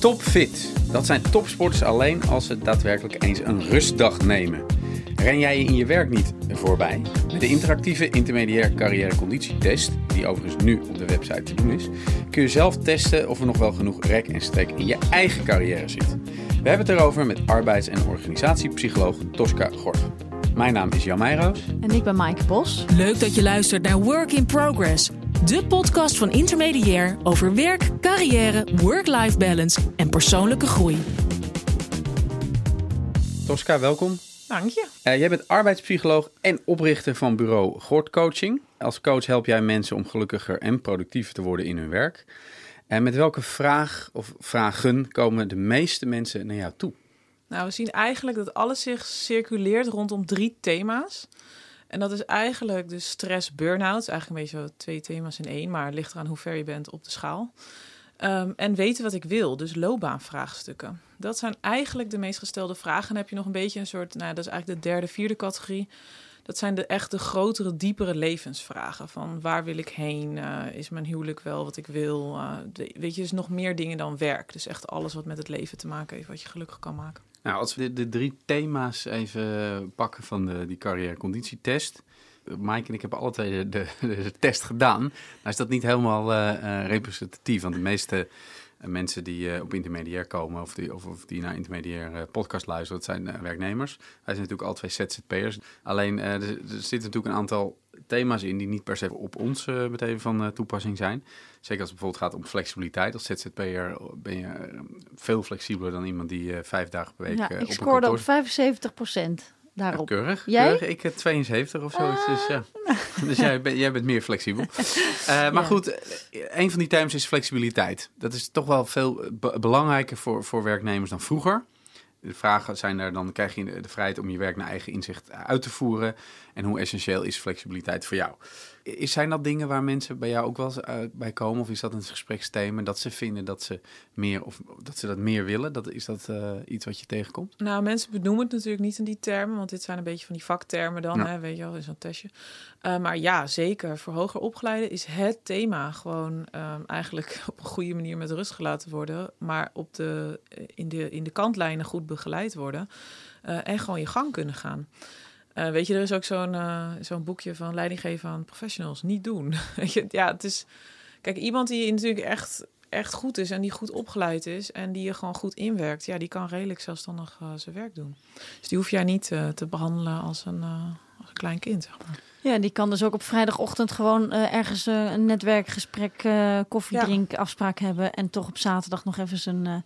Topfit. Dat zijn topsporters alleen als ze daadwerkelijk eens een rustdag nemen. Ren jij je in je werk niet voorbij? Met de interactieve intermediair carrière conditietest, die overigens nu op de website te doen is, kun je zelf testen of er nog wel genoeg rek en strek in je eigen carrière zit. We hebben het erover met arbeids- en organisatiepsycholoog Tosca Gort. Mijn naam is Jan Meijroos. En ik ben Maaike Bos. Leuk dat je luistert naar Work in Progress. De podcast van Intermediair over werk, carrière, work-life balance en persoonlijke groei. Tosca, welkom. Dank je. Uh, jij bent arbeidspsycholoog en oprichter van bureau Gort Coaching. Als coach help jij mensen om gelukkiger en productiever te worden in hun werk. En met welke vraag of vragen komen de meeste mensen naar jou toe? Nou, we zien eigenlijk dat alles zich circuleert rondom drie thema's. En dat is eigenlijk de stress burn-out. Eigenlijk een beetje zo twee thema's in één, maar het ligt eraan hoe ver je bent op de schaal. Um, en weten wat ik wil, dus loopbaanvraagstukken. Dat zijn eigenlijk de meest gestelde vragen. En heb je nog een beetje een soort, nou, dat is eigenlijk de derde, vierde categorie. Dat zijn de echte grotere, diepere levensvragen. Van waar wil ik heen? Uh, is mijn huwelijk wel wat ik wil? De, weet je, dus nog meer dingen dan werk. Dus echt alles wat met het leven te maken heeft, wat je gelukkig kan maken. Nou, als we de, drie thema's even pakken van de, die carrière-conditietest. Mike en ik hebben alle twee de, test gedaan. Nou is dat niet helemaal uh, representatief, want de meeste mensen die op intermediair komen of die, of, of die naar intermediair podcast luisteren, dat zijn werknemers. Wij zijn natuurlijk alle twee ZZP'ers. Alleen er, er zitten natuurlijk een aantal thema's in die niet per se op ons meteen van toepassing zijn. Zeker als het bijvoorbeeld gaat om flexibiliteit. Als ZZP'er ben je veel flexibeler dan iemand die vijf dagen per week ja, op ik scoorde op 75 procent. Daarop. Ja, keurig, Jij? keurig. Ik heb 72 of zoiets. Dus, ja. dus jij, bent, jij bent meer flexibel. Uh, maar Ja. goed, een van die thema's is flexibiliteit. Dat is toch wel veel be- belangrijker voor, voor werknemers dan vroeger. De vragen zijn er, dan krijg je de vrijheid om je werk naar eigen inzicht uit te voeren. En hoe essentieel is flexibiliteit voor jou? Is, zijn dat dingen waar mensen bij jou ook wel eens uh, bij komen? Of is dat een gespreksthema dat ze vinden dat ze meer of dat ze dat meer willen? Dat, is dat uh, iets wat je tegenkomt? Nou, mensen benoemen het natuurlijk niet in die termen, want dit zijn een beetje van die vaktermen dan, hè, weet je wel, in zo'n testje. Uh, maar ja, zeker. Voor hoger opgeleiden is het thema gewoon um, eigenlijk op een goede manier met rust gelaten worden, maar op de, in, de, in de kantlijnen goed begeleid worden uh, en gewoon je gang kunnen gaan. Uh, weet je, er is ook zo'n uh, zo'n boekje van leiding geven aan professionals. Niet doen. Ja, het is. Kijk, iemand die natuurlijk echt, echt goed is en die goed opgeleid is en die je gewoon goed inwerkt, ja, die kan redelijk zelfstandig uh, zijn werk doen. Dus die hoef jij niet te behandelen als een, als een klein kind, zeg maar. Ja, die kan dus ook op vrijdagochtend gewoon uh, ergens uh, een netwerkgesprek, uh, koffiedrink, ja. afspraak hebben en toch op zaterdag nog even zijn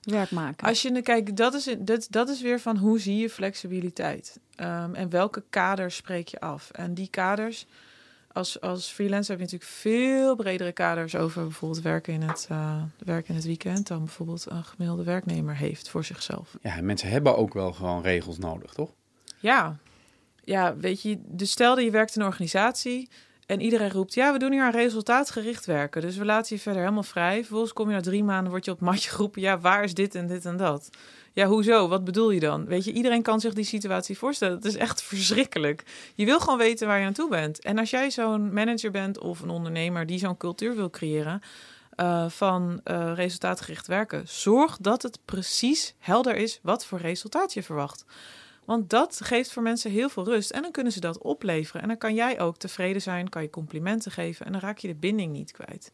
werk maken. Als je kijk, dat is, dat, dat is weer van hoe zie je flexibiliteit um, en welke kaders spreek je af. En die kaders, als, als freelancer heb je natuurlijk veel bredere kaders over bijvoorbeeld werken in het, uh, werken in het weekend dan bijvoorbeeld een gemiddelde werknemer heeft voor zichzelf. Ja, mensen hebben ook wel gewoon regels nodig, toch? Ja, ja, weet je, dus stel dat je werkt in een organisatie en iedereen roept, ja, we doen hier aan resultaatgericht werken. Dus we laten je verder helemaal vrij. Vervolgens kom je na drie maanden, word je op matje geroepen, ja, waar is dit en dit en dat? Ja, hoezo? Wat bedoel je dan? Weet je, iedereen kan zich die situatie voorstellen. Het is echt verschrikkelijk. Je wil gewoon weten waar je aan toe bent. En als jij zo'n manager bent of een ondernemer die zo'n cultuur wil creëren uh, van uh, resultaatgericht werken, zorg dat het precies helder is wat voor resultaat je verwacht. Want dat geeft voor mensen heel veel rust. En dan kunnen ze dat opleveren. En dan kan jij ook tevreden zijn, kan je complimenten geven. En dan raak je de binding niet kwijt.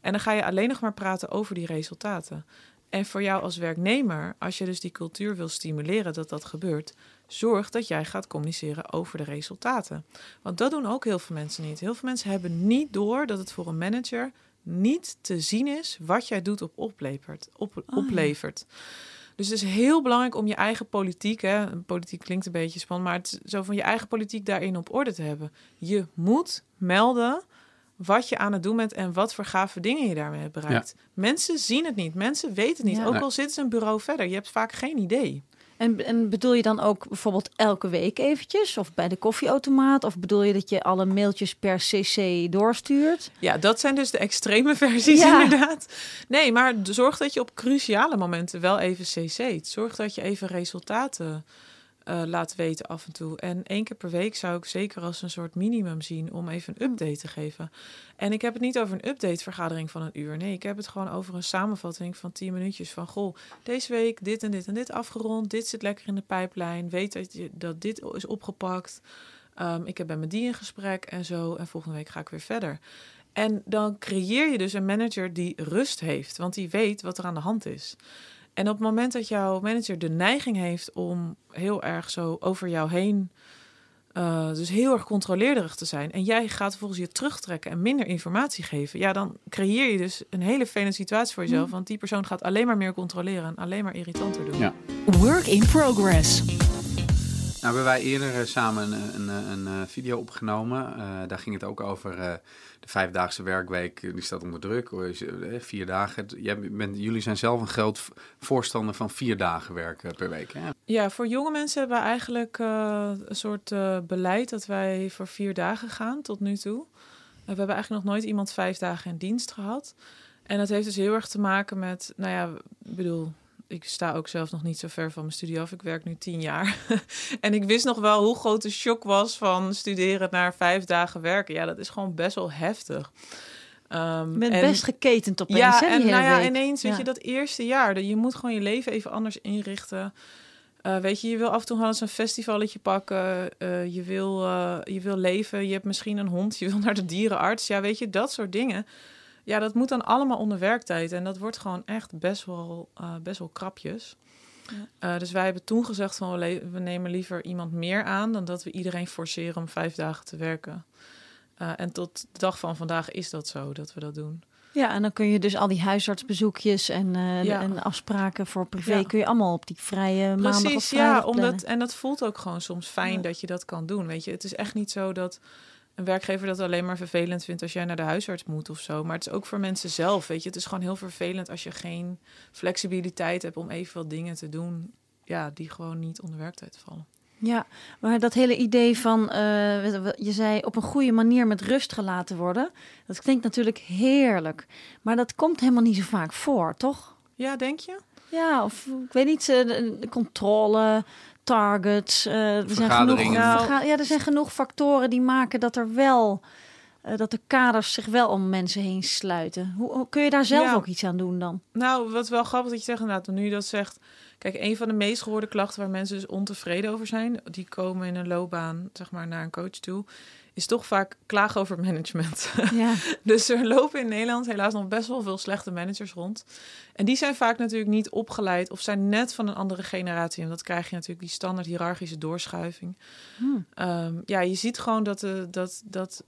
En dan ga je alleen nog maar praten over die resultaten. En voor jou als werknemer, als je dus die cultuur wil stimuleren dat dat gebeurt, zorg dat jij gaat communiceren over de resultaten. Want dat doen ook heel veel mensen niet. Heel veel mensen hebben niet door dat het voor een manager niet te zien is wat jij doet op oplevert. Op, oplevert. Oh, ja. Dus het is heel belangrijk om je eigen politiek, hè, politiek klinkt een beetje spannend, maar het is zo van je eigen politiek daarin op orde te hebben. Je moet melden wat je aan het doen bent en wat voor gave dingen je daarmee hebt bereikt. Ja. Mensen zien het niet, mensen weten het niet. Ja. Ook al zitten ze een bureau verder, je hebt vaak geen idee. En, en, bedoel je dan ook bijvoorbeeld elke week eventjes? Of bij de koffieautomaat? Of bedoel je dat je alle mailtjes per cc doorstuurt? Ja, dat zijn dus de extreme versies ja. inderdaad. Nee, maar zorg dat je op cruciale momenten wel even cc't. Zorg dat je even resultaten uh, laat weten af en toe. En één keer per week zou ik zeker als een soort minimum zien om even een update te geven. En ik heb het niet over een update-vergadering van een uur. Nee, ik heb het gewoon over een samenvatting van 10 minuutjes. Van goh, deze week dit en dit en dit afgerond. Dit zit lekker in de pijplijn. Weet dat, je, dat dit is opgepakt. Um, ik heb bij mijn die in gesprek en zo. En volgende week ga ik weer verder. En dan creëer je dus een manager die rust heeft, want die weet wat er aan de hand is. En op het moment dat jouw manager de neiging heeft om heel erg zo over jou heen, uh, dus heel erg controleerderig te zijn, en jij gaat volgens je terugtrekken en minder informatie geven, ja, dan creëer je dus een hele vervelende situatie voor jezelf, mm. want die persoon gaat alleen maar meer controleren en alleen maar irritanter doen. Ja. Work in progress. Nou, hebben wij eerder eh, samen een, een, een, eh, video opgenomen. Daar ging het ook over de vijfdaagse werkweek. Die staat onder druk. Vier dagen. Bent, jullie zijn zelf een groot voorstander van vier dagen werken per week. Hè? Ja, voor jonge mensen hebben we eigenlijk een soort beleid dat wij voor vier dagen gaan tot nu toe. we hebben eigenlijk nog nooit iemand vijf dagen in dienst gehad. En dat heeft dus heel erg te maken met, nou ja, ik bedoel, ik sta ook zelf nog niet zo ver van mijn studie af. Ik werk nu tien jaar. en ik wist nog wel hoe groot de shock was van studeren naar vijf dagen werken. Ja, dat is gewoon best wel heftig. Um, Met best geketend opeens. Ja, en nou ja, ineens, weet je, dat eerste jaar. Je moet gewoon je leven even anders inrichten. Uh, weet je, je wil af en toe wel eens een festivalletje pakken. Uh, je, wil, uh, je wil leven. Je hebt misschien een hond. Je wil naar de dierenarts. Ja, weet je, dat soort dingen. Ja, dat moet dan allemaal onder werktijd. En dat wordt gewoon echt best wel, uh, best wel krapjes. Ja. Uh, dus wij hebben toen gezegd van we, we, nemen liever iemand meer aan dan dat we iedereen forceren om vijf dagen te werken. Uh, en tot de dag van vandaag is dat zo dat we dat doen. Ja, en dan kun je dus al die huisartsbezoekjes en, ja. en afspraken voor privé ja. kun je allemaal op die vrije Precies, maandag of ja, omdat en dat voelt ook gewoon soms fijn dat je dat kan doen. Weet je, het is echt niet zo dat een werkgever dat alleen maar vervelend vindt als jij naar de huisarts moet of zo. Maar het is ook voor mensen zelf, weet je. Het is gewoon heel vervelend als je geen flexibiliteit hebt om even wat dingen te doen... Ja, die gewoon niet onder werktijd vallen. Ja, maar dat hele idee van, uh, je zei op een goede manier met rust gelaten worden, dat klinkt natuurlijk heerlijk. Maar dat komt helemaal niet zo vaak voor, toch? Ja, denk je? Ja, of ik weet niet, de controle, targets. Uh, er zijn genoeg, ja, er zijn genoeg factoren die maken dat er wel uh, dat de kaders zich wel om mensen heen sluiten. Hoe, hoe kun je daar zelf ook iets aan doen dan? Nou, wat wel grappig dat je zegt inderdaad, nu je dat zegt. Kijk, een van de meest gehoorde klachten waar mensen dus ontevreden over zijn, die komen in een loopbaan, zeg maar, naar een coach toe, is toch vaak klagen over management. Ja. dus er lopen in Nederland helaas nog best wel veel slechte managers rond. En die zijn vaak natuurlijk niet opgeleid of zijn net van een andere generatie. En dat krijg je natuurlijk die standaard hiërarchische doorschuiving. Hmm. Um, ja, je ziet gewoon dat, de, dat, dat,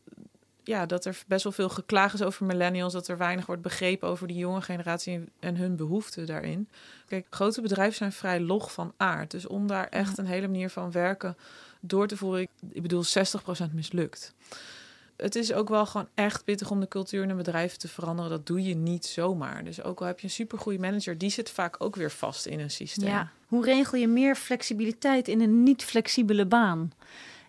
ja, dat er best wel veel geklaagd is over millennials. Dat er weinig wordt begrepen over die jonge generatie en hun behoeften daarin. Kijk, grote bedrijven zijn vrij log van aard. Dus om daar echt een hele manier van werken door te voeren, ik bedoel 60% mislukt. Het is ook wel gewoon echt pittig om de cultuur in een bedrijf te veranderen. Dat doe je niet zomaar. Dus ook al heb je een supergoeie manager, die zit vaak ook weer vast in een systeem. Ja. Hoe regel je meer flexibiliteit in een niet flexibele baan?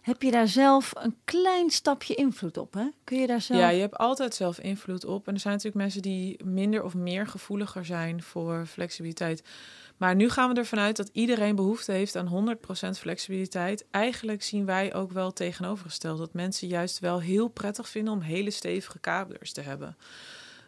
Heb je daar zelf een klein stapje invloed op? Hè? Kun je daar zelf... Ja, je hebt altijd zelf invloed op. En er zijn natuurlijk mensen die minder of meer gevoeliger zijn voor flexibiliteit. Maar nu gaan we ervan uit dat iedereen behoefte heeft aan 100% flexibiliteit. Eigenlijk zien wij ook wel tegenovergesteld dat mensen juist wel heel prettig vinden om hele stevige kaders te hebben.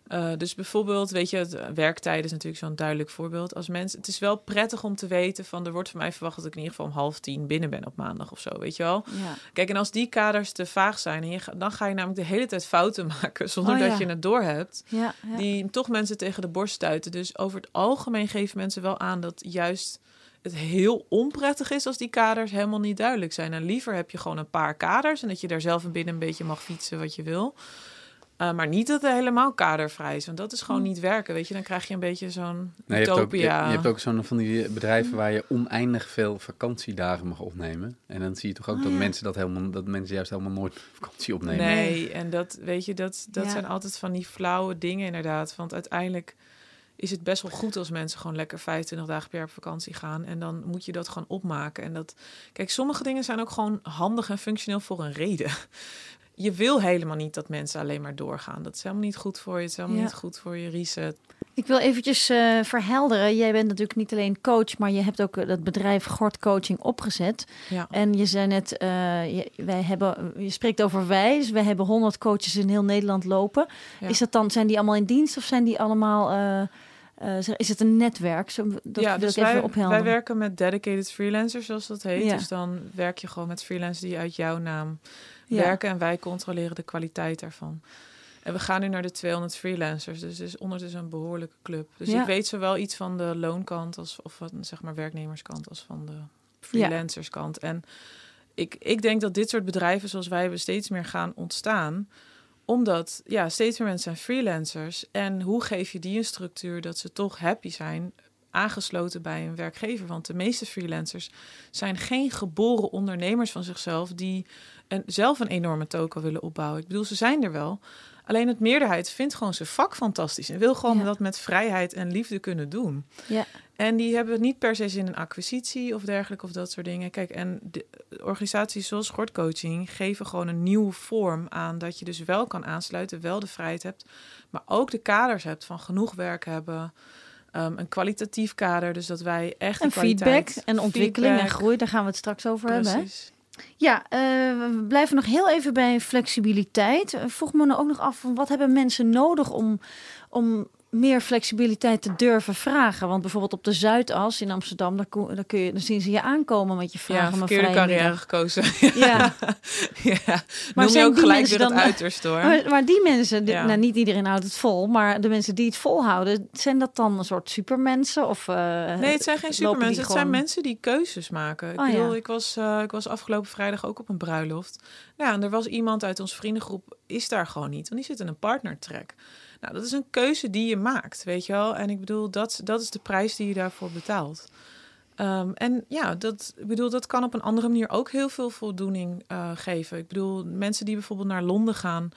Uh, dus bijvoorbeeld, weet je, het werktijden is natuurlijk zo'n duidelijk voorbeeld. Als mensen, het is wel prettig om te weten van er wordt van mij verwacht dat ik in ieder geval om half tien binnen ben op maandag of zo, weet je wel. Ja. Kijk, en als die kaders te vaag zijn, en je, dan ga je namelijk de hele tijd fouten maken zonder oh, dat je het doorhebt. Ja, die toch mensen tegen de borst stuiten. Dus over het algemeen geven mensen wel aan dat juist het heel onprettig is als die kaders helemaal niet duidelijk zijn. En liever heb je gewoon een paar kaders en dat je daar zelf een binnen een beetje mag fietsen wat je wil. Uh, maar niet dat het helemaal kadervrij is, want dat is gewoon hm. niet werken. Weet je, dan krijg je een beetje zo'n nee, utopia. Je hebt ook, je, hebt ook zo'n van die bedrijven waar je oneindig veel vakantiedagen mag opnemen. En dan zie je toch ook oh, dat mensen dat helemaal, dat mensen juist helemaal nooit vakantie opnemen. Nee, en dat weet je, dat, dat zijn altijd van die flauwe dingen inderdaad. Want uiteindelijk is het best wel goed als mensen gewoon lekker 25 dagen per jaar op vakantie gaan. En dan moet je dat gewoon opmaken. En dat, kijk, sommige dingen zijn ook gewoon handig en functioneel voor een reden. Je wil helemaal niet dat mensen alleen maar doorgaan. Dat is helemaal niet goed voor je. Het is helemaal niet goed voor je reset. Ik wil eventjes uh, verhelderen. Jij bent natuurlijk niet alleen coach, maar je hebt ook het bedrijf Gort Coaching opgezet. Ja. En je zei net, uh, je, wij hebben, je spreekt over wij. Dus wij hebben 100 coaches in heel Nederland lopen. Is dat dan, zijn die allemaal in dienst of zijn die allemaal... Uh, uh, is het een netwerk? Zo, dat ja, dus wij, wij, werken met dedicated freelancers, zoals dat heet. Dus dan werk je gewoon met freelancers die uit jouw naam werken en wij controleren de kwaliteit daarvan. En we gaan nu naar de 200 freelancers, dus het is ondertussen een behoorlijke club. Dus ik weet zowel iets van de loonkant als of van zeg maar werknemerskant als van de freelancerskant. En ik, ik denk dat dit soort bedrijven zoals wij hebben steeds meer gaan ontstaan omdat ja, steeds meer mensen zijn freelancers. En hoe geef je die een structuur dat ze toch happy zijn aangesloten bij een werkgever? Want de meeste freelancers zijn geen geboren ondernemers van zichzelf die een, zelf een enorme token willen opbouwen. Ik bedoel, ze zijn er wel. Alleen het meerderheid vindt gewoon zijn vak fantastisch en wil gewoon dat met vrijheid en liefde kunnen doen. Ja. En die hebben niet per se zin in acquisitie of dergelijke of dat soort dingen. Kijk, en de organisaties zoals Schortcoaching geven gewoon een nieuwe vorm aan dat je dus wel kan aansluiten, wel de vrijheid hebt, maar ook de kaders hebt van genoeg werk hebben. Um, een kwalitatief kader, dus dat wij echt en feedback en ontwikkeling en groei, daar gaan we het straks over Precies. hebben. Hè? Ja, uh, we blijven nog heel even bij flexibiliteit. Uh, vroeg me nou ook nog af, wat hebben mensen nodig om, om meer flexibiliteit te durven vragen. Want bijvoorbeeld op de Zuidas in Amsterdam, daar, kun, daar kun je, dan zien ze je aankomen met je vragen. Ja, verkeerde carrière gekozen. Ja. ja. Maar zijn ook gelijk weer dan, het uiterste hoor. Maar, maar die mensen, nou niet iedereen houdt het vol, maar de mensen die het volhouden, zijn dat dan een soort supermensen? Of, uh, nee, het zijn geen supermensen. Het zijn mensen die keuzes maken. Ik oh, ik, was, uh, ik was afgelopen vrijdag ook op een bruiloft. Ja, en er was iemand uit onze vriendengroep, is daar gewoon niet. Want die zit in een partnertrek. Nou, dat is een keuze die je maakt, weet je wel. En ik bedoel, dat, dat is de prijs die je daarvoor betaalt. Um, en ja, dat, ik bedoel, dat kan op een andere manier ook heel veel voldoening uh, geven. Ik bedoel, mensen die bijvoorbeeld naar Londen gaan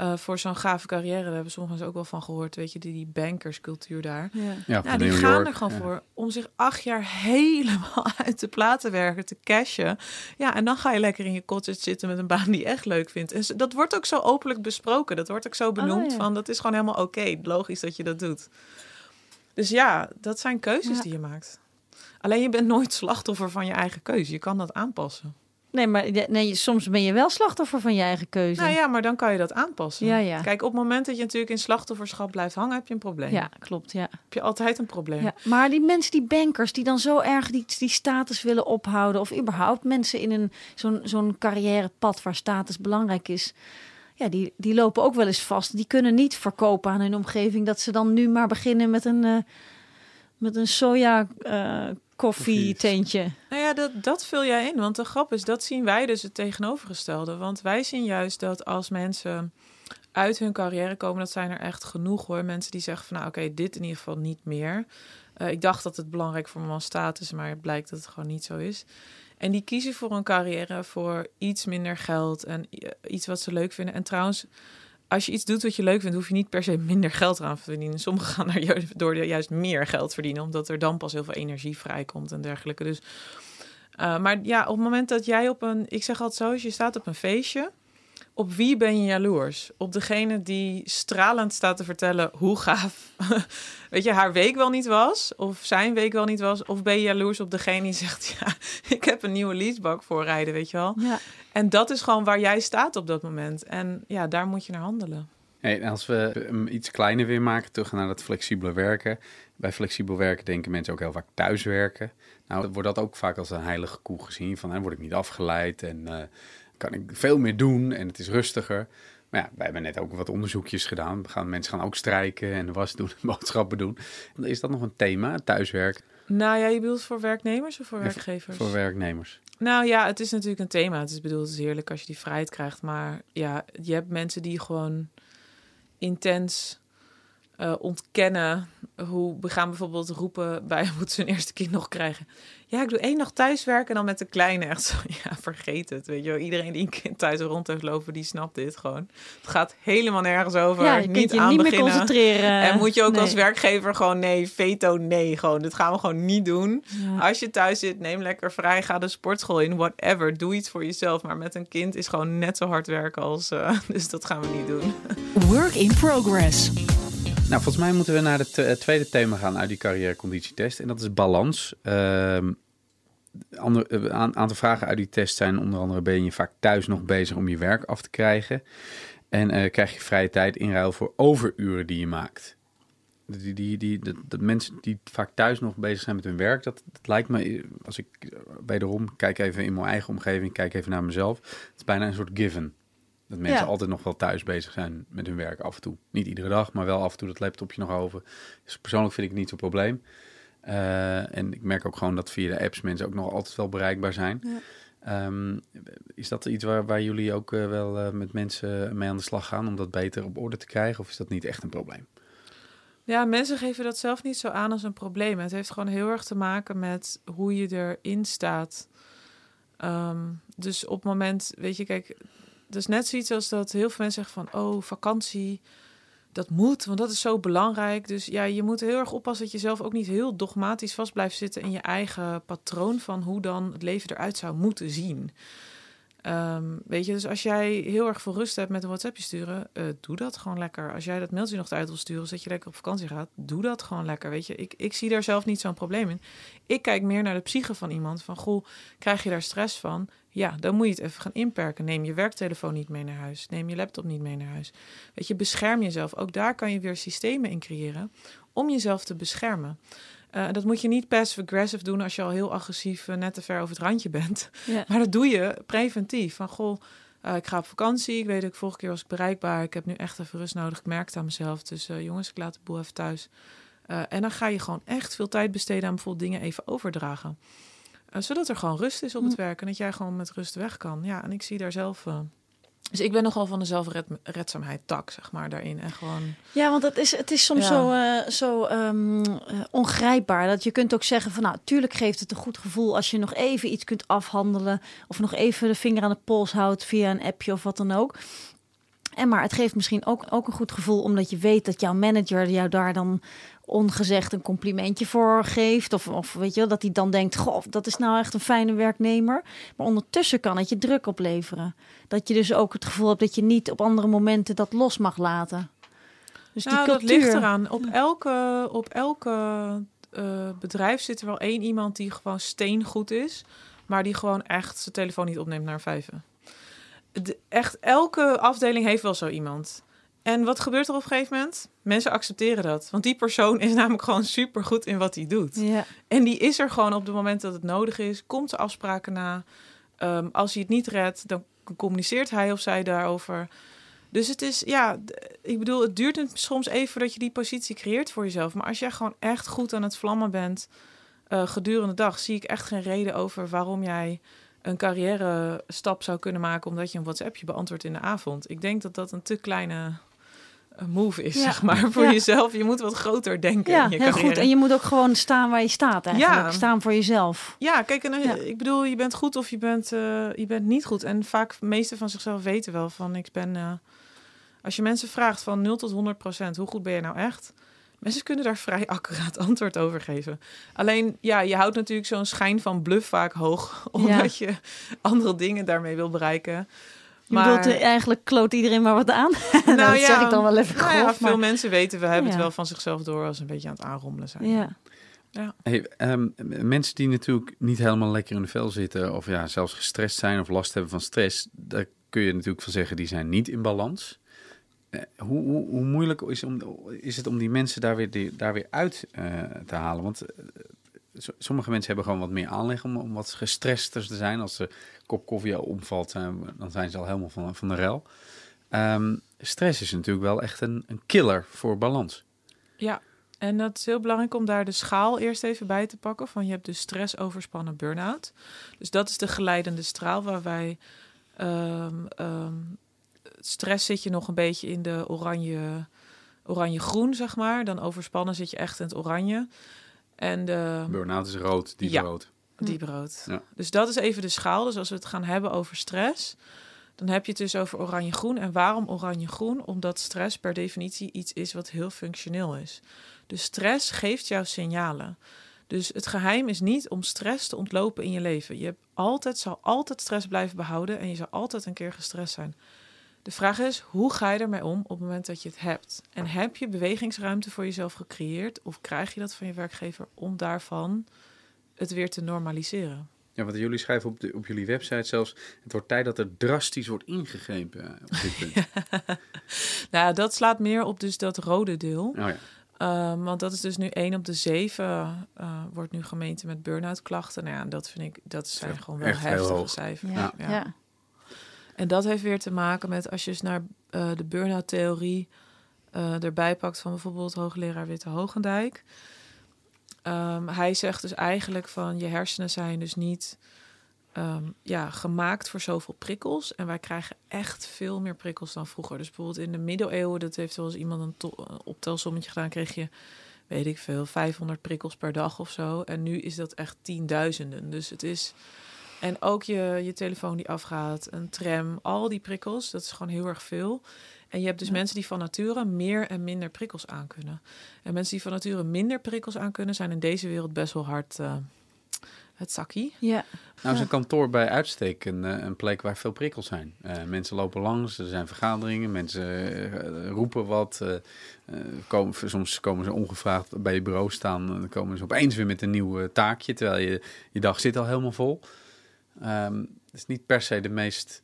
uh, voor zo'n gave carrière. Daar hebben sommigen ook wel van gehoord. Weet je, die, die bankerscultuur daar. Ja, ja nou, die gaan er gewoon voor om zich acht jaar helemaal uit de plaat te werken, te cashen. Ja, en dan ga je lekker in je cottage zitten met een baan die je echt leuk vindt. En dat wordt ook zo openlijk besproken. Dat wordt ook zo benoemd oh, van dat is gewoon helemaal oké. Logisch dat je dat doet. Dus ja, dat zijn keuzes die je maakt. Alleen je bent nooit slachtoffer van je eigen keuze. Je kan dat aanpassen. Nee, maar nee, soms ben je wel slachtoffer van je eigen keuze. Nou ja, maar dan kan je dat aanpassen. Ja, ja. Kijk, op het moment dat je natuurlijk in slachtofferschap blijft hangen, heb je een probleem. Ja, klopt. Ja. Heb je altijd een probleem. Ja, maar die mensen, die bankers, die dan zo erg die, die status willen ophouden, of überhaupt mensen in een zo'n zo'n carrièrepad waar status belangrijk is, ja, die, die lopen ook wel eens vast. Die kunnen niet verkopen aan hun omgeving dat ze dan nu maar beginnen met een, uh, met een soja. Uh, koffietentje. Nou ja, dat, dat vul jij in. Want de grap is, dat zien wij dus het tegenovergestelde. Want wij zien juist dat als mensen uit hun carrière komen, dat zijn er echt genoeg hoor. Mensen die zeggen van nou oké, dit in ieder geval niet meer. Uh, ik dacht dat het belangrijk voor was status, maar het blijkt dat het gewoon niet zo is. En die kiezen voor een carrière voor iets minder geld en eh, iets wat ze leuk vinden. En trouwens, als je iets doet wat je leuk vindt, hoef je niet per se minder geld eraan te verdienen. Sommigen gaan daar door juist meer geld verdienen, omdat er dan pas heel veel energie vrijkomt en dergelijke. Dus, uh, maar ja, op het moment dat jij op een, ik zeg altijd zo, als je staat op een feestje op wie ben je jaloers? Op degene die stralend staat te vertellen hoe gaaf weet je, haar week wel niet was, of zijn week wel niet was, of ben je jaloers op degene die zegt, ja, ik heb een nieuwe leasebak voor rijden, weet je wel? Ja. En dat is gewoon waar jij staat op dat moment. En ja, daar moet je naar handelen. Hey, als we hem iets kleiner weer maken, terug naar dat flexibele werken. Bij flexibel werken denken mensen ook heel vaak thuiswerken. Nou, wordt dat ook vaak als een heilige koe gezien. Van, hè, word ik niet afgeleid en uh, kan ik veel meer doen en het is rustiger. Maar ja, wij hebben net ook wat onderzoekjes gedaan. We gaan, mensen gaan ook strijken en was doen, boodschappen doen. Is dat nog een thema, thuiswerk? Nou ja, je bedoelt voor werknemers of voor werkgevers? voor werknemers. Nou ja, het is natuurlijk een thema. Het is bedoeld, het is heerlijk als je die vrijheid krijgt. Maar ja, je hebt mensen die gewoon intens uh, ontkennen hoe we gaan bijvoorbeeld roepen bij moet ze hun eerste kind nog krijgen. Ja, ik doe één dag thuiswerken en dan met de kleine echt zo. Ja, vergeet het. Weet je wel. Iedereen die een kind thuis rond heeft lopen, die snapt dit gewoon. Het gaat helemaal nergens over. Ja, je niet aan niet beginnen. Meer concentreren. En moet je ook als werkgever gewoon nee, veto nee. Gewoon, dit gaan we gewoon niet doen. Als je thuis zit, neem lekker vrij. Ga de sportschool in, whatever. Doe iets voor jezelf. Maar met een kind is gewoon net zo hard werken als... Uh, dus dat gaan we niet doen. Work in progress. Nou, volgens mij moeten we naar het uh, tweede thema gaan uit die carrièreconditietest. En dat is balans. Uh, een aantal vragen uit die test zijn onder andere... ben je vaak thuis nog bezig om je werk af te krijgen? En uh, krijg je vrije tijd in ruil voor overuren die je maakt? Die, die, die, de, mensen die vaak thuis nog bezig zijn met hun werk, dat, dat lijkt me, als ik wederom kijk even in mijn eigen omgeving, kijk even naar mezelf, het is bijna een soort given. Dat mensen altijd nog wel thuis bezig zijn met hun werk af en toe. Niet iedere dag, maar wel af en toe dat laptopje nog over. Dus persoonlijk vind ik het niet zo'n probleem. Uh, en ik merk ook gewoon dat via de apps mensen ook nog altijd wel bereikbaar zijn. Ja. Um, is dat iets waar, waar jullie ook uh, wel uh, met mensen mee aan de slag gaan om dat beter op orde te krijgen? Of is dat niet echt een probleem? Ja, mensen geven dat zelf niet zo aan als een probleem. Het heeft gewoon heel erg te maken met hoe je erin staat. Um, dus op het moment, weet je, kijk, dus net zoiets als dat heel veel mensen zeggen van, oh, vakantie, dat moet, want dat is zo belangrijk. Dus ja, je moet heel erg oppassen dat je zelf ook niet heel dogmatisch vast blijft zitten in je eigen patroon van hoe dan het leven eruit zou moeten zien. Um, weet je, dus als jij heel erg veel rust hebt met een WhatsAppje sturen, uh, doe dat gewoon lekker. Als jij dat mailtje nog uit wil sturen, zodat je lekker op vakantie gaat, doe dat gewoon lekker. Weet je, ik, ik zie daar zelf niet zo'n probleem in. Ik kijk meer naar de psyche van iemand. Van goh, krijg je daar stress van? Ja, dan moet je het even gaan inperken. Neem je werktelefoon niet mee naar huis. Neem je laptop niet mee naar huis. Weet je, bescherm jezelf. Ook daar kan je weer systemen in creëren om jezelf te beschermen. Uh, dat moet je niet passive-aggressive doen als je al heel agressief uh, net te ver over het randje bent. Ja. Maar dat doe je preventief. Van goh, uh, ik ga op vakantie. Ik weet dat ik vorige keer was ik bereikbaar. Ik heb nu echt even rust nodig. Ik merk het aan mezelf. Dus jongens, ik laat de boel even thuis. en dan ga je gewoon echt veel tijd besteden aan bijvoorbeeld dingen even overdragen. Zodat er gewoon rust is op het hm. werk. En dat jij gewoon met rust weg kan. Ja, en ik zie daar zelf dus ik ben nogal van de zelfredzaamheid tak, zeg maar, daarin. En gewoon... Ja, want het is, het is soms zo, uh, zo um, ongrijpbaar. Dat je kunt ook zeggen van, nou, tuurlijk geeft het een goed gevoel als je nog even iets kunt afhandelen. Of nog even de vinger aan de pols houdt via een appje of wat dan ook. En maar het geeft misschien ook, ook een goed gevoel omdat je weet dat jouw manager jou daar dan ongezegd een complimentje voor geeft. Of, of weet je, dat hij dan denkt: Goh, dat is nou echt een fijne werknemer. Maar ondertussen kan het je druk opleveren. Dat je dus ook het gevoel hebt dat je niet op andere momenten dat los mag laten. Dus nou, die cultuur... dat ligt eraan. Op elke, op elke uh, bedrijf zit er wel één iemand die gewoon steengoed is. Maar die gewoon echt zijn telefoon niet opneemt naar vijven. De, echt elke afdeling heeft wel zo iemand. En wat gebeurt er op een gegeven moment? Mensen accepteren dat. Want die persoon is namelijk gewoon super goed in wat hij doet. Ja. En die is er gewoon op het moment dat het nodig is. Komt de afspraken na. Um, als hij het niet redt, dan communiceert hij of zij daarover. Dus het is, ja, ik bedoel, het duurt soms even voordat je die positie creëert voor jezelf. Maar als jij gewoon echt goed aan het vlammen bent uh, gedurende de dag, zie ik echt geen reden over waarom jij een carrière stap zou kunnen maken omdat je een WhatsAppje beantwoordt in de avond. Ik denk dat dat een te kleine move is, zeg maar, voor jezelf. Je moet wat groter denken ja, in je heel carrière. goed. En je moet ook gewoon staan waar je staat eigenlijk. Ja. Staan voor jezelf. Ja, kijk, en, ik bedoel, je bent goed of je bent, uh, je bent niet goed. En vaak, de meeste van zichzelf weten wel van, ik ben... Uh, als je mensen vraagt van 0 tot 100 procent, hoe goed ben je nou echt? Mensen kunnen daar vrij accuraat antwoord over geven. Alleen, ja, je houdt natuurlijk zo'n schijn van bluff vaak hoog, omdat je andere dingen daarmee wil bereiken. Je maar... bedoelt, eigenlijk kloot iedereen maar wat aan? Nou, dat ja, zeg ik dan wel even nou ja, Veel mensen weten, we hebben het wel van zichzelf door als een beetje aan het aanrommelen zijn. Ja. Ja. Hey, um, mensen die natuurlijk niet helemaal lekker in de vel zitten, of ja, zelfs gestrest zijn of last hebben van stress, daar kun je natuurlijk van zeggen, die zijn niet in balans. Uh, hoe, hoe, hoe, moeilijk is, om, is het om die mensen daar weer, daar weer uit uh, te halen? Want uh, sommige mensen hebben gewoon wat meer aanleg om, om wat gestrester te zijn. Als de kop koffie al omvalt, eh, dan zijn ze al helemaal van, van de rel. Um, stress is natuurlijk wel echt een, een killer voor balans. Ja, en dat is heel belangrijk om daar de schaal eerst even bij te pakken. Van je hebt dus stress, overspannen, burn-out. Dus dat is de geleidende straal waar wij... Um, um, stress zit je nog een beetje in de oranje oranje-groen, zeg maar. Dan overspannen zit je echt in het oranje. En de... Burn-out is rood, diep Ja. rood. Diep rood. Ja. Dus dat is even de schaal. Dus als we het gaan hebben over stress, dan heb je het dus over oranje-groen. En waarom oranje-groen? Omdat stress per definitie iets is wat heel functioneel is. Dus stress geeft jou signalen. Dus het geheim is niet om stress te ontlopen in je leven. Je hebt altijd, zal altijd stress blijven behouden en je zal altijd een keer gestrest zijn. De vraag is, hoe ga je ermee om op het moment dat je het hebt? En heb je bewegingsruimte voor jezelf gecreëerd of krijg je dat van je werkgever om daarvan het weer te normaliseren? Ja, want jullie schrijven op, de, op jullie website zelfs... het wordt tijd dat er drastisch wordt ingegrepen eh, op dit punt. Nou, dat slaat meer op dus dat rode deel. Oh ja. Ehm, want dat is dus nu één op de zeven eh, wordt nu gemeente met burn-out klachten. Nou ja, en dat vind ik, dat zijn gewoon wel heel heftige cijfers. Ja. Ja. Ja. En dat heeft weer te maken met als je eens naar eh, de burn-out theorie eh, erbij pakt van bijvoorbeeld hoogleraar Witte Hogendijk. Ehm, hij zegt dus eigenlijk van je hersenen zijn dus niet ehm, ja, gemaakt voor zoveel prikkels. En wij krijgen echt veel meer prikkels dan vroeger. Dus bijvoorbeeld in de middeleeuwen, dat heeft wel eens iemand een, een optelsommetje gedaan, kreeg je, weet ik veel, 500 prikkels per dag of zo. En nu is dat echt tienduizenden. Dus het is. En ook je, je telefoon die afgaat, een tram, al die prikkels, dat is gewoon heel erg veel. En je hebt dus mensen die van nature meer en minder prikkels aankunnen. En mensen die van nature minder prikkels aankunnen, zijn in deze wereld best wel hard eh, het zakkie. Ja. Nou is een kantoor bij uitstek een, eh, een plek waar veel prikkels zijn. Eh, mensen lopen langs, er zijn vergaderingen, mensen roepen wat. eh, eh, komen, soms komen ze ongevraagd bij je bureau staan en dan komen ze opeens weer met een nieuw taakje, terwijl je, je dag zit al helemaal vol. Ehm, het is niet per se de meest...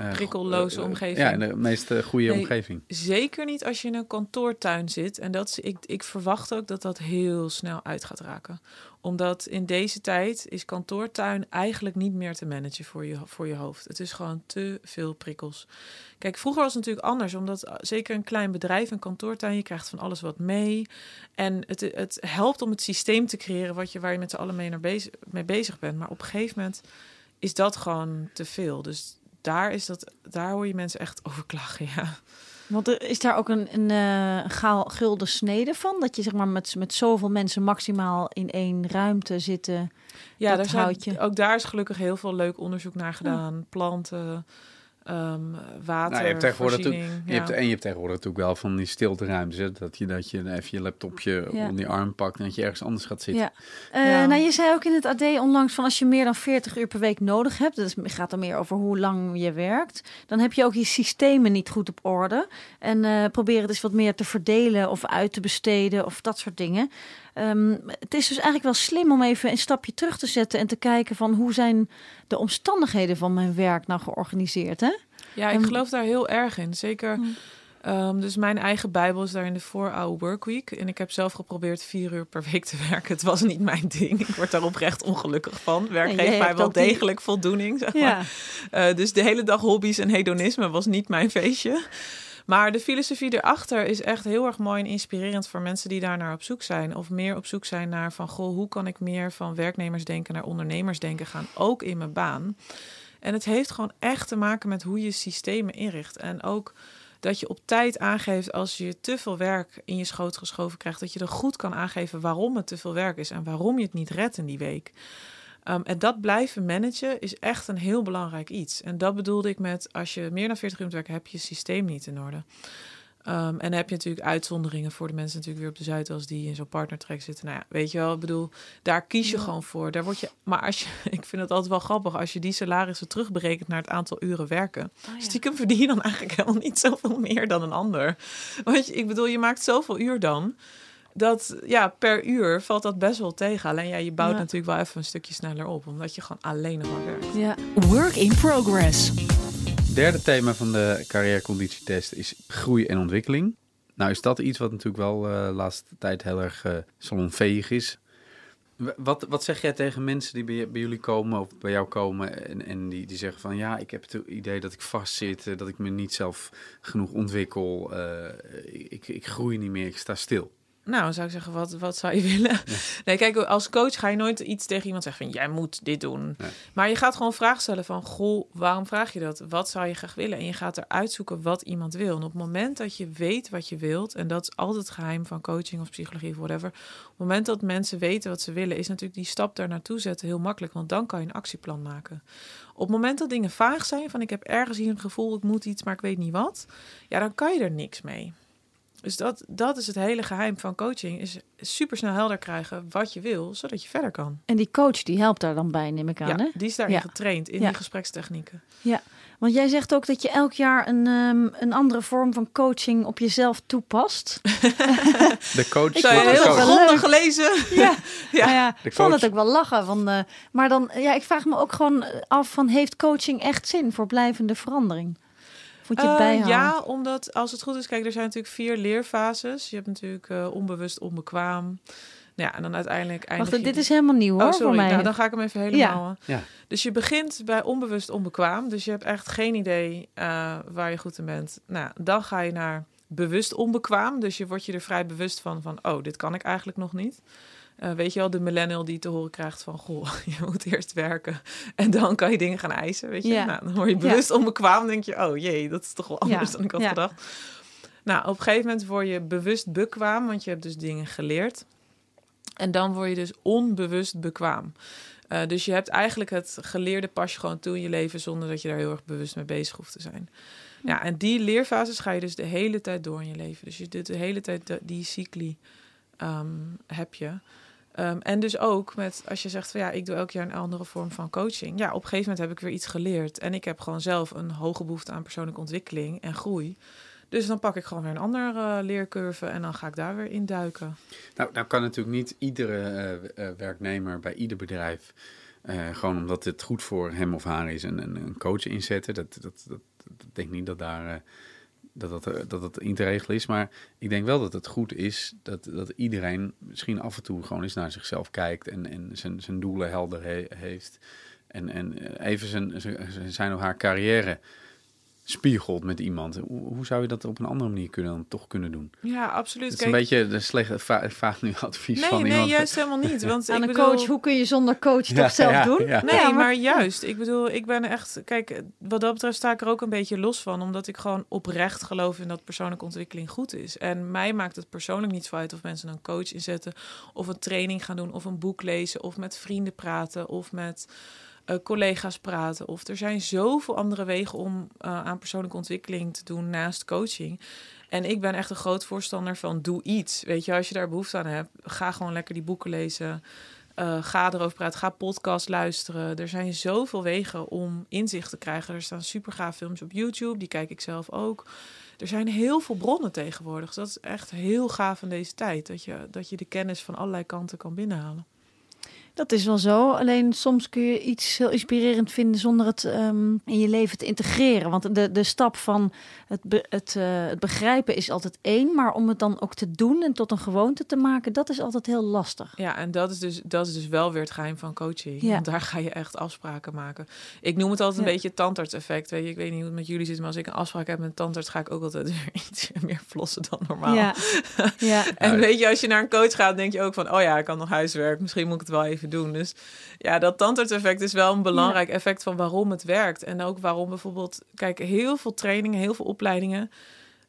eh, Prikkelloze eh, eh, omgeving. Ja, de meest goede Nee. omgeving. Zeker niet als je in een kantoortuin zit. En dat is, ik, ik verwacht ook dat dat heel snel uit gaat raken. Omdat in deze tijd is kantoortuin eigenlijk niet meer te managen voor je, voor je hoofd. Het is gewoon te veel prikkels. Kijk, vroeger was het natuurlijk anders. Omdat zeker een klein bedrijf, een kantoortuin, je krijgt van alles wat mee. En het, het helpt om het systeem te creëren wat je, waar je met z'n allen mee, naar bezig, mee bezig bent. Maar op een gegeven moment is dat gewoon te veel. Dus daar, is dat, daar hoor je mensen echt over klagen, ja. Want er is daar ook een, een eh, gaal, gulden snede van? Dat je zeg maar met, met zoveel mensen maximaal in één ruimte zitten. Ja, daar zijn, ook daar is gelukkig heel veel leuk onderzoek naar gedaan. Planten, ehm, water, Nou, je hebt tegenwoordig. Je ja. hebt, en je hebt tegenwoordig natuurlijk wel van die stilteruimtes. hè, Dat je, dat je even je laptopje Ja. onder je arm pakt en dat je ergens anders gaat zitten. Ja. Eh, Ja. Nou, je zei ook in het AD onlangs van als je meer dan 40 uur per week nodig hebt, dat is- gaat dan meer over hoe lang je werkt, dan heb je ook je systemen niet goed op orde. En eh probeer het eens wat meer te verdelen of uit te besteden of dat soort dingen. Ehm, het is dus eigenlijk wel slim om even een stapje terug te zetten en te kijken van hoe zijn de omstandigheden van mijn werk nou georganiseerd, hè? Ja, ik En- geloof daar heel erg in. Zeker. Hm. ehm, dus mijn eigen Bijbel is daar in de 4-hour workweek. En ik heb zelf geprobeerd vier uur per week te werken. Het was niet mijn ding. Ik word daar oprecht ongelukkig van. Werk Nee, geeft mij wel die- degelijk voldoening. Zeg maar. Eh, dus de hele dag hobby's en hedonisme was niet mijn feestje. Maar de filosofie erachter is echt heel erg mooi en inspirerend voor mensen die daar naar op zoek zijn. Of meer op zoek zijn naar van, goh, hoe kan ik meer van werknemersdenken naar ondernemersdenken gaan, ook in mijn baan. En het heeft gewoon echt te maken met hoe je systemen inricht. En ook dat je op tijd aangeeft als je te veel werk in je schoot geschoven krijgt, dat je er goed kan aangeven waarom het te veel werk is en waarom je het niet redt in die week. Um, en dat blijven managen is echt een heel belangrijk iets. En dat bedoelde ik met als je meer dan 40 uur moet werken, heb je systeem niet in orde. Um, en dan heb je natuurlijk uitzonderingen voor de mensen natuurlijk weer op de Zuidas die in zo'n partnertrek zitten. Nou ja, weet je wel, ik bedoel, daar kies je Ja. gewoon voor. Daar word je, maar als je, ik vind het altijd wel grappig, als je die salarissen terugberekent naar het aantal uren werken. Stiekem verdien je dan eigenlijk helemaal niet zoveel meer dan een ander. Want je, ik bedoel, je maakt zoveel uur dan. Dat ja, per uur valt dat best wel tegen. Alleen ja, je bouwt Ja. natuurlijk wel even een stukje sneller op. Omdat je gewoon alleen nog maar werkt. Ja. Work in progress. Derde thema van de carrièreconditietest is groei en ontwikkeling. Nou is dat iets wat natuurlijk wel eh, de laatste tijd heel erg eh salonveeg is. Wat, wat zeg jij tegen mensen die bij, bij jullie komen of bij jou komen en, en die, die zeggen van ja, ik heb het idee dat ik vastzit, eh, dat ik me niet zelf genoeg ontwikkel, eh, ik, ik groei niet meer, ik sta stil. Nou, zou ik zeggen, wat, wat zou je willen? Nee, kijk, als coach ga je nooit iets tegen iemand zeggen van... jij moet dit doen. Maar je gaat gewoon vragen stellen van... goh, waarom vraag je dat? Wat zou je graag willen? En je gaat eruit zoeken wat iemand wil. En op het moment dat je weet wat je wilt... en dat is altijd het geheim van coaching of psychologie of whatever... op het moment dat mensen weten wat ze willen... is natuurlijk die stap daar naartoe zetten heel makkelijk. Want dan kan je een actieplan maken. Op het moment dat dingen vaag zijn... van ik heb ergens hier een gevoel, ik moet iets, maar ik weet niet wat... ja, dan kan je er niks mee. Dus dat, dat is het hele geheim van coaching. Is super snel helder krijgen wat je wil, zodat je verder kan. En die coach die helpt daar dan bij, neem ik aan. Ja, hè? die is daarin getraind in die gesprekstechnieken. Ja, want jij zegt ook dat je elk jaar een, um, een andere vorm van coaching op jezelf toepast. de coach. Ik heb heel grondig gelezen. Ja, ja. Nou ja ik vond het ook wel lachen. Van, uh, maar dan, ja, ik vraag me ook gewoon af van, heeft coaching echt zin voor blijvende verandering? Moet je uh, ja, omdat als het goed is, kijk, er zijn natuurlijk vier leerfases. Je hebt natuurlijk uh, onbewust, onbekwaam. Ja, en dan uiteindelijk eindig Wacht, dit is helemaal nieuw hoor, oh, sorry. voor mij. Nou, dan ga ik hem even helemaal... Ja. ja. Dus je begint bij onbewust, onbekwaam. Dus je hebt echt geen idee uh, waar je goed in bent. Nou, dan ga je naar bewust onbekwaam. Dus je wordt je er vrij bewust van, van oh, dit kan ik eigenlijk nog niet. Uh, weet je wel, de millennial die te horen krijgt van... goh, je moet eerst werken en dan kan je dingen gaan eisen, weet je. Ja. Nou, dan word je bewust ja. onbekwaam denk je... oh jee, dat is toch wel anders dan ik had gedacht. Nou, op een gegeven moment word je bewust bekwaam... want je hebt dus dingen geleerd. En dan word je dus onbewust bekwaam. Uh, dus je hebt eigenlijk het geleerde pas je gewoon toe in je leven... zonder dat je daar heel erg bewust mee bezig hoeft te zijn. Ja, en die leerfases ga je dus de hele tijd door in je leven. Dus je doet de hele tijd die cycli um, heb je... Um, en dus ook met als je zegt van ja, ik doe elk jaar een andere vorm van coaching. Ja, op een gegeven moment heb ik weer iets geleerd. En ik heb gewoon zelf een hoge behoefte aan persoonlijke ontwikkeling en groei. Dus dan pak ik gewoon weer een andere uh, leercurve en dan ga ik daar weer in duiken. Nou, nou kan natuurlijk niet iedere uh, uh, werknemer bij ieder bedrijf, gewoon omdat het goed voor hem of haar is, een, een coach inzetten. Dat, dat, dat, dat denk ik niet dat daar dat dat, eh, dat in te regelen is. Maar ik denk wel dat het goed is dat, dat iedereen misschien af en toe gewoon eens naar zichzelf kijkt en, en zijn, zijn doelen helder heeft. En, en eh, even zijn, zijn of haar carrière spiegelt met iemand. Hoe, zou je dat op een andere manier kunnen dan toch kunnen doen? Ja, absoluut. Het is een beetje de slechte vraag nu advies nee, van nee, iemand. Nee, juist helemaal niet. Want aan een coach, hoe kun je zonder coach toch zelf doen? Ja. Nee, maar... juist. Ik bedoel, ik ben echt, kijk, wat dat betreft sta ik er ook een beetje los van, omdat ik gewoon oprecht geloof in dat persoonlijke ontwikkeling goed is. En mij maakt het persoonlijk niet zo uit of mensen een coach inzetten, of een training gaan doen, of een boek lezen, of met vrienden praten, of met uh, collega's praten. Of er zijn zoveel andere wegen om uh, aan persoonlijke ontwikkeling te doen naast coaching. En ik ben echt een groot voorstander van doe iets. Weet je, als je daar behoefte aan hebt, ga gewoon lekker die boeken lezen. Uh, ga erover praten, ga podcast luisteren. Er zijn zoveel wegen om inzicht te krijgen. Er staan super gaaf films op YouTube, die kijk ik zelf ook. Er zijn heel veel bronnen tegenwoordig. Dus dat is echt heel gaaf in deze tijd. Dat je, dat je de kennis van allerlei kanten kan binnenhalen. Dat is wel zo. Alleen soms kun je iets heel inspirerend vinden zonder het um, in je leven te integreren. Want de, de stap van het, be, het, uh, het begrijpen is altijd één. Maar om het dan ook te doen en tot een gewoonte te maken, dat is altijd heel lastig. Ja, en dat is dus, dat is dus wel weer het geheim van coaching. Ja. Want daar ga je echt afspraken maken. Ik noem het altijd een beetje het tandarts-effect. Weet je, ik weet niet hoe het met jullie zit, maar als ik een afspraak heb met een tandarts, ga ik ook altijd weer iets meer flossen dan normaal. Ja. ja. en weet je, als je naar een coach gaat, denk je ook van, oh ja, ik kan nog huiswerk. Misschien moet ik het wel even doen. Dus ja, dat tandarts-effect is wel een belangrijk effect van waarom het werkt. En ook waarom bijvoorbeeld, kijk, heel veel trainingen, heel veel opleidingen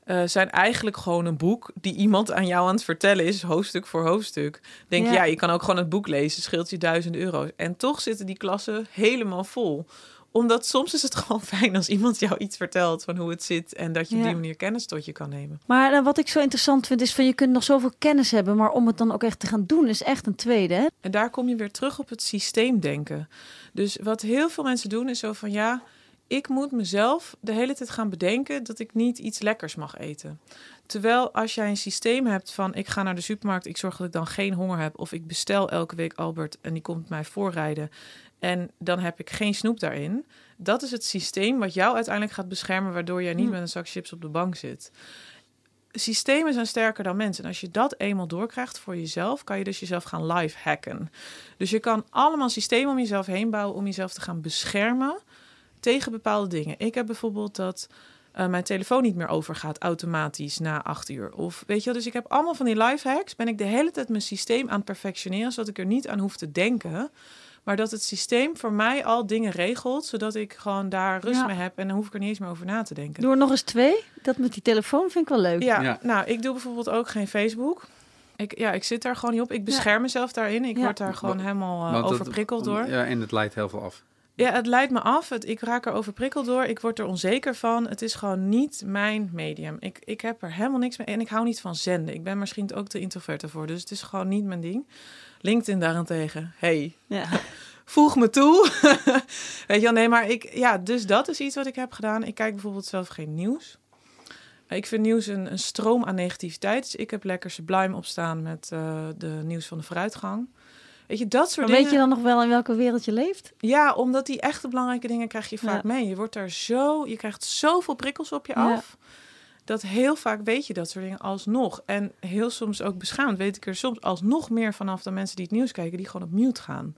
uh, zijn eigenlijk gewoon een boek die iemand aan jou aan het vertellen is, hoofdstuk voor hoofdstuk. Denk ja. ja, je kan ook gewoon het boek lezen, scheelt je duizend euro's. En toch zitten die klassen helemaal vol omdat soms is het gewoon fijn als iemand jou iets vertelt van hoe het zit en dat je op die manier kennis tot je kan nemen. Maar uh, wat ik zo interessant vind is van je kunt nog zoveel kennis hebben, maar om het dan ook echt te gaan doen is echt een tweede. Hè? En daar kom je weer terug op het systeemdenken. Dus wat heel veel mensen doen is zo van ja, ik moet mezelf de hele tijd gaan bedenken dat ik niet iets lekkers mag eten. Terwijl als jij een systeem hebt van ik ga naar de supermarkt, ik zorg dat ik dan geen honger heb, of ik bestel elke week Albert en die komt mij voorrijden en dan heb ik geen snoep daarin. Dat is het systeem wat jou uiteindelijk gaat beschermen, waardoor jij niet hm. met een zak chips op de bank zit. Systemen zijn sterker dan mensen. En als je dat eenmaal doorkrijgt voor jezelf, kan je dus jezelf gaan live hacken. Dus je kan allemaal systemen om jezelf heen bouwen om jezelf te gaan beschermen tegen bepaalde dingen. Ik heb bijvoorbeeld dat uh, mijn telefoon niet meer overgaat automatisch na acht uur. Of weet je wel, dus ik heb allemaal van die life hacks. Ben ik de hele tijd mijn systeem aan het perfectioneren, zodat ik er niet aan hoef te denken. Maar dat het systeem voor mij al dingen regelt, zodat ik gewoon daar rust mee heb. En dan hoef ik er niet eens meer over na te denken. Door nog eens twee. Dat met die telefoon vind ik wel leuk. Ja, nou, ik doe bijvoorbeeld ook geen Facebook. Ik, ja, ik zit daar gewoon niet op. Ik bescherm mezelf daarin. Ik word daar gewoon helemaal uh, overprikkeld door. Ja, en het leidt heel veel af. Ja, het leidt me af. Het, ik raak er overprikkeld door. Ik word er onzeker van. Het is gewoon niet mijn medium. Ik, ik heb er helemaal niks mee. En ik hou niet van zenden. Ik ben misschien ook te introvert ervoor. Dus het is gewoon niet mijn ding. LinkedIn daarentegen. Hey, ja. voeg me toe. Weet je wel, nee, maar ik... Ja, dus dat is iets wat ik heb gedaan. Ik kijk bijvoorbeeld zelf geen nieuws. Ik vind nieuws een, een stroom aan negativiteit. Dus ik heb lekker sublime opstaan met uh, de nieuws van de vooruitgang. Weet je, dat soort maar Weet je dan nog wel in welke wereld je leeft? Ja, omdat die echte belangrijke dingen krijg je vaak mee. Je wordt daar zo, je krijgt zoveel prikkels op je af. Dat heel vaak weet je dat soort dingen alsnog. En heel soms ook beschaamd weet ik er soms alsnog meer vanaf dan mensen die het nieuws kijken, die gewoon op mute gaan.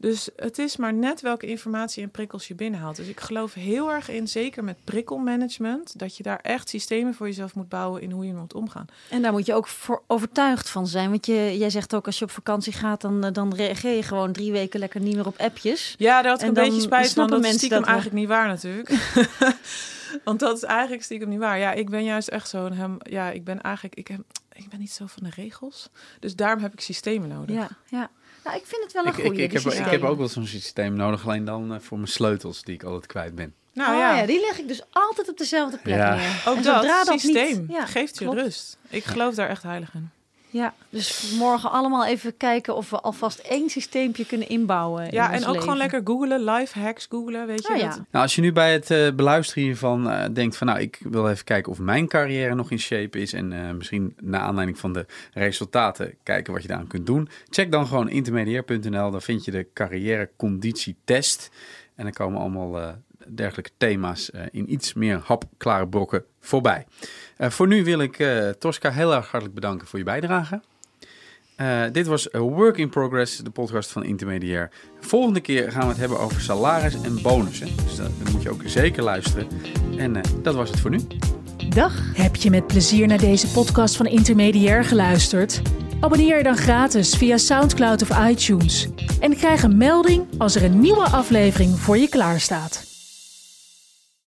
Dus het is maar net welke informatie en prikkels je binnenhaalt. Dus ik geloof heel erg in, zeker met prikkelmanagement, dat je daar echt systemen voor jezelf moet bouwen in hoe je moet omgaan. En daar moet je ook voor overtuigd van zijn. Want je, jij zegt ook als je op vakantie gaat, dan, eh, dan reageer je gewoon drie weken lekker niet meer op appjes. Ja, daar had ik een beetje spijt van. Dat is stiekem dat eigenlijk niet waar natuurlijk. Want dat is eigenlijk stiekem niet waar. Ja, ik ben juist echt zo'n hem. Ja, ik ben eigenlijk. Ik, heb, ik ben niet zo van de regels. Dus daarom heb ik systemen nodig. Ja, ja. Nou, ik vind het wel een goede. Ik, ik, heb, ik heb ook wel zo'n systeem nodig, alleen dan uh, voor mijn sleutels die ik altijd kwijt ben. Nou oh, ja. ja. die leg ik dus altijd op dezelfde plek ja. neer. Ook dat systeem niet, ja, geeft je klopt. rust. Ik geloof daar echt heilig in. Ja, dus morgen allemaal even kijken of we alvast één systeempje kunnen inbouwen. Ja, en ook gewoon lekker googlen, live hacks googlen, weet je. Oh, ja. Nou, als je nu bij het uh, beluisteren hiervan uh, denkt van, nou, ik wil even kijken of mijn carrière nog in shape is en uh, misschien naar aanleiding van de resultaten kijken wat je daaraan kunt doen. Check dan gewoon intermediair.nl, dan vind je de carrière conditietest en dan komen allemaal dergelijke thema's in iets meer hapklare brokken voorbij. Uh, voor nu wil ik uh, Tosca heel erg hartelijk bedanken voor je bijdrage. Uh, dit was Work in Progress, de podcast van Intermediair. Volgende keer gaan we het hebben over salaris en bonussen. Dus dan moet je ook zeker luisteren. En dat was het voor nu. Dag. Heb je met plezier naar deze podcast van Intermediair geluisterd? Abonneer je dan gratis via SoundCloud of iTunes. En krijg een melding als er een nieuwe aflevering voor je klaarstaat.